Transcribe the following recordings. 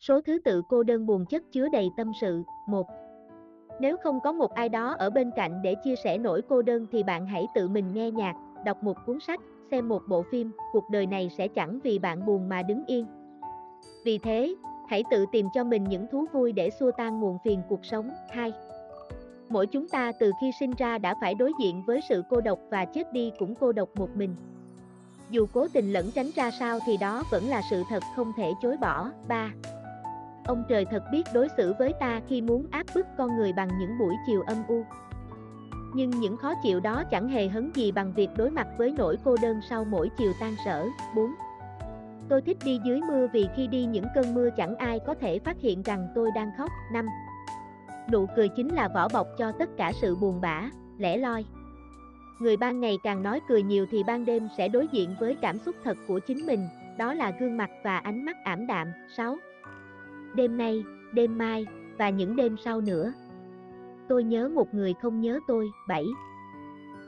Số thứ tự cô đơn buồn chất chứa đầy tâm sự. 1. Nếu không có một ai đó ở bên cạnh để chia sẻ nỗi cô đơn thì bạn hãy tự mình nghe nhạc, đọc một cuốn sách, xem một bộ phim, cuộc đời này sẽ chẳng vì bạn buồn mà đứng yên. Vì thế, hãy tự tìm cho mình những thú vui để xua tan nguồn phiền cuộc sống. 2. Mỗi chúng ta từ khi sinh ra đã phải đối diện với sự cô độc và chết đi cũng cô độc một mình. Dù cố tình lẫn tránh ra sao thì đó vẫn là sự thật không thể chối bỏ. 3. Ông trời thật biết đối xử với ta khi muốn áp bức con người bằng những buổi chiều âm u. Nhưng những khó chịu đó chẳng hề hấn gì bằng việc đối mặt với nỗi cô đơn sau mỗi chiều tan sở. 4. Tôi thích đi dưới mưa vì khi đi những cơn mưa chẳng ai có thể phát hiện rằng tôi đang khóc. 5. Nụ cười chính là vỏ bọc cho tất cả sự buồn bã, lẻ loi. Người ban ngày càng nói cười nhiều thì ban đêm sẽ đối diện với cảm xúc thật của chính mình, đó là gương mặt và ánh mắt ảm đạm. 6. Đêm nay, đêm mai, và những đêm sau nữa. Tôi nhớ một người không nhớ tôi. 7.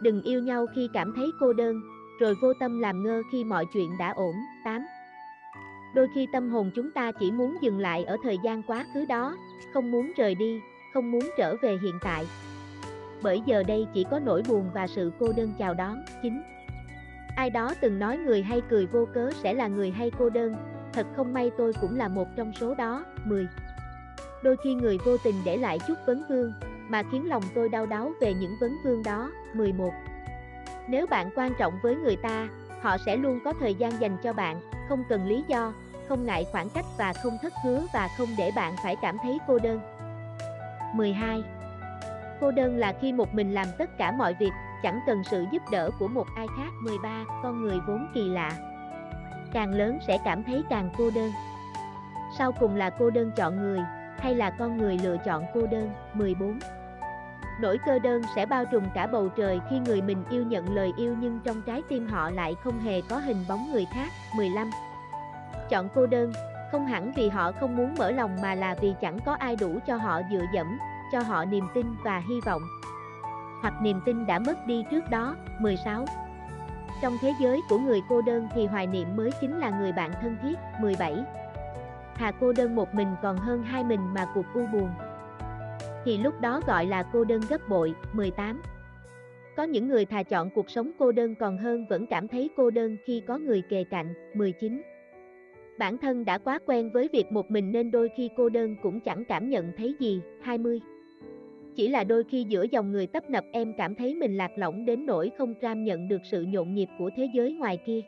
Đừng yêu nhau khi cảm thấy cô đơn, rồi vô tâm làm ngơ khi mọi chuyện đã ổn. 8. Đôi khi tâm hồn chúng ta chỉ muốn dừng lại ở thời gian quá khứ đó, không muốn rời đi, không muốn trở về hiện tại. Bởi giờ đây chỉ có nỗi buồn và sự cô đơn chào đón. 9. Ai đó từng nói người hay cười vô cớ sẽ là người hay cô đơn, thật không may tôi cũng là một trong số đó. 10. Đôi khi người vô tình để lại chút vấn vương, mà khiến lòng tôi đau đáu về những vấn vương đó. 11. Nếu bạn quan trọng với người ta, họ sẽ luôn có thời gian dành cho bạn, không cần lý do, không ngại khoảng cách và không thất hứa và không để bạn phải cảm thấy cô đơn. 12. Cô đơn là khi một mình làm tất cả mọi việc, chẳng cần sự giúp đỡ của một ai khác. 13. Con người vốn kỳ lạ. Càng lớn sẽ cảm thấy càng cô đơn. Sau cùng là cô đơn chọn người, hay là con người lựa chọn cô đơn. 14. Nỗi cơ đơn sẽ bao trùm cả bầu trời khi người mình yêu nhận lời yêu nhưng trong trái tim họ lại không hề có hình bóng người khác. 15. Chọn cô đơn, không hẳn vì họ không muốn mở lòng mà là vì chẳng có ai đủ cho họ dựa dẫm, cho họ niềm tin và hy vọng. Hoặc niềm tin đã mất đi trước đó. 16. Trong thế giới của người cô đơn thì hoài niệm mới chính là người bạn thân thiết. 17. Thà cô đơn một mình còn hơn hai mình mà cuộc u buồn. Thì lúc đó gọi là cô đơn gấp bội. 18. Có những người thà chọn cuộc sống cô đơn còn hơn vẫn cảm thấy cô đơn khi có người kề cạnh. 19. Bản thân đã quá quen với việc một mình nên đôi khi cô đơn cũng chẳng cảm nhận thấy gì. 20. Chỉ là đôi khi giữa dòng người tấp nập em cảm thấy mình lạc lõng đến nỗi không cảm nhận được sự nhộn nhịp của thế giới ngoài kia.